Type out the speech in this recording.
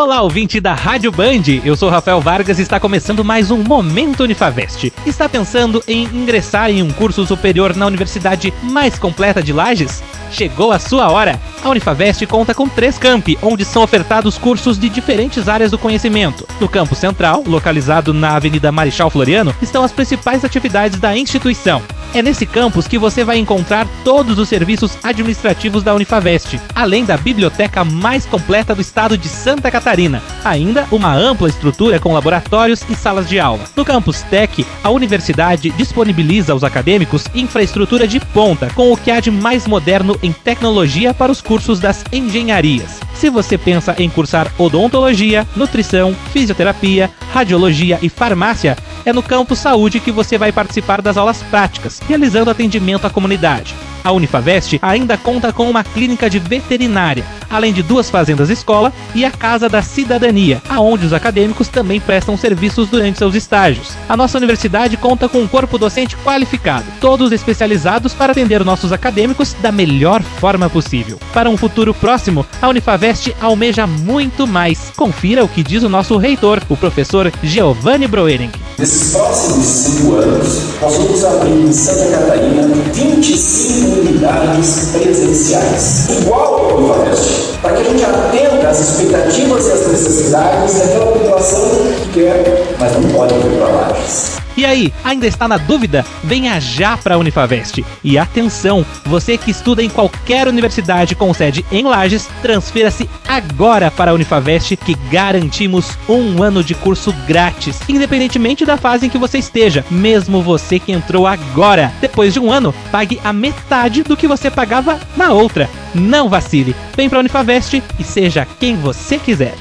Olá, ouvinte da Rádio Band. Eu sou Rafael Vargas e está começando mais um Momento Unifavest. Está pensando em ingressar em um curso superior na universidade mais completa de Lages? Chegou a sua hora! A Unifavest conta com três campi, onde são ofertados cursos de diferentes áreas do conhecimento. No campo central, localizado na Avenida Marechal Floriano, estão as principais atividades da instituição. É nesse campus que você vai encontrar todos os serviços administrativos da Unifavest, além da biblioteca mais completa do estado de Santa Catarina. Ainda uma ampla estrutura com laboratórios e salas de aula. No campus Tech, a universidade disponibiliza aos acadêmicos infraestrutura de ponta, com o que há de mais moderno em tecnologia para os cursos das engenharias. Se você pensa em cursar odontologia, nutrição, fisioterapia, radiologia e farmácia, é no campo saúde que você vai participar das aulas práticas, realizando atendimento à comunidade. A Unifavest ainda conta com uma clínica de veterinária, além de duas fazendas escola e a Casa da Cidadania, aonde os acadêmicos também prestam serviços durante seus estágios. A nossa universidade conta com um corpo docente qualificado, todos especializados para atender nossos acadêmicos da melhor forma possível. Para um futuro próximo, a Unifavest almeja muito mais. Confira o que diz o nosso reitor, o professor Giovanni Broering. Nesses próximos cinco anos, nós vamos abrir em Santa Catarina 25 unidades presenciais, igual ao Unifavest, para que a gente atenda às expectativas e às necessidades daquela população que quer, mas não pode vir para Lages. E aí, ainda está na dúvida? Venha já para a Unifavest. E atenção, você que estuda em qualquer universidade com sede em Lages, transfira-se agora para a Unifavest que garantimos um ano de curso grátis, independentemente da fase em que você esteja, mesmo você que entrou agora. Depois de um ano, pague a metade do que você pagava na outra. Não vacile. Vem para a Unifavest e seja quem você quiser.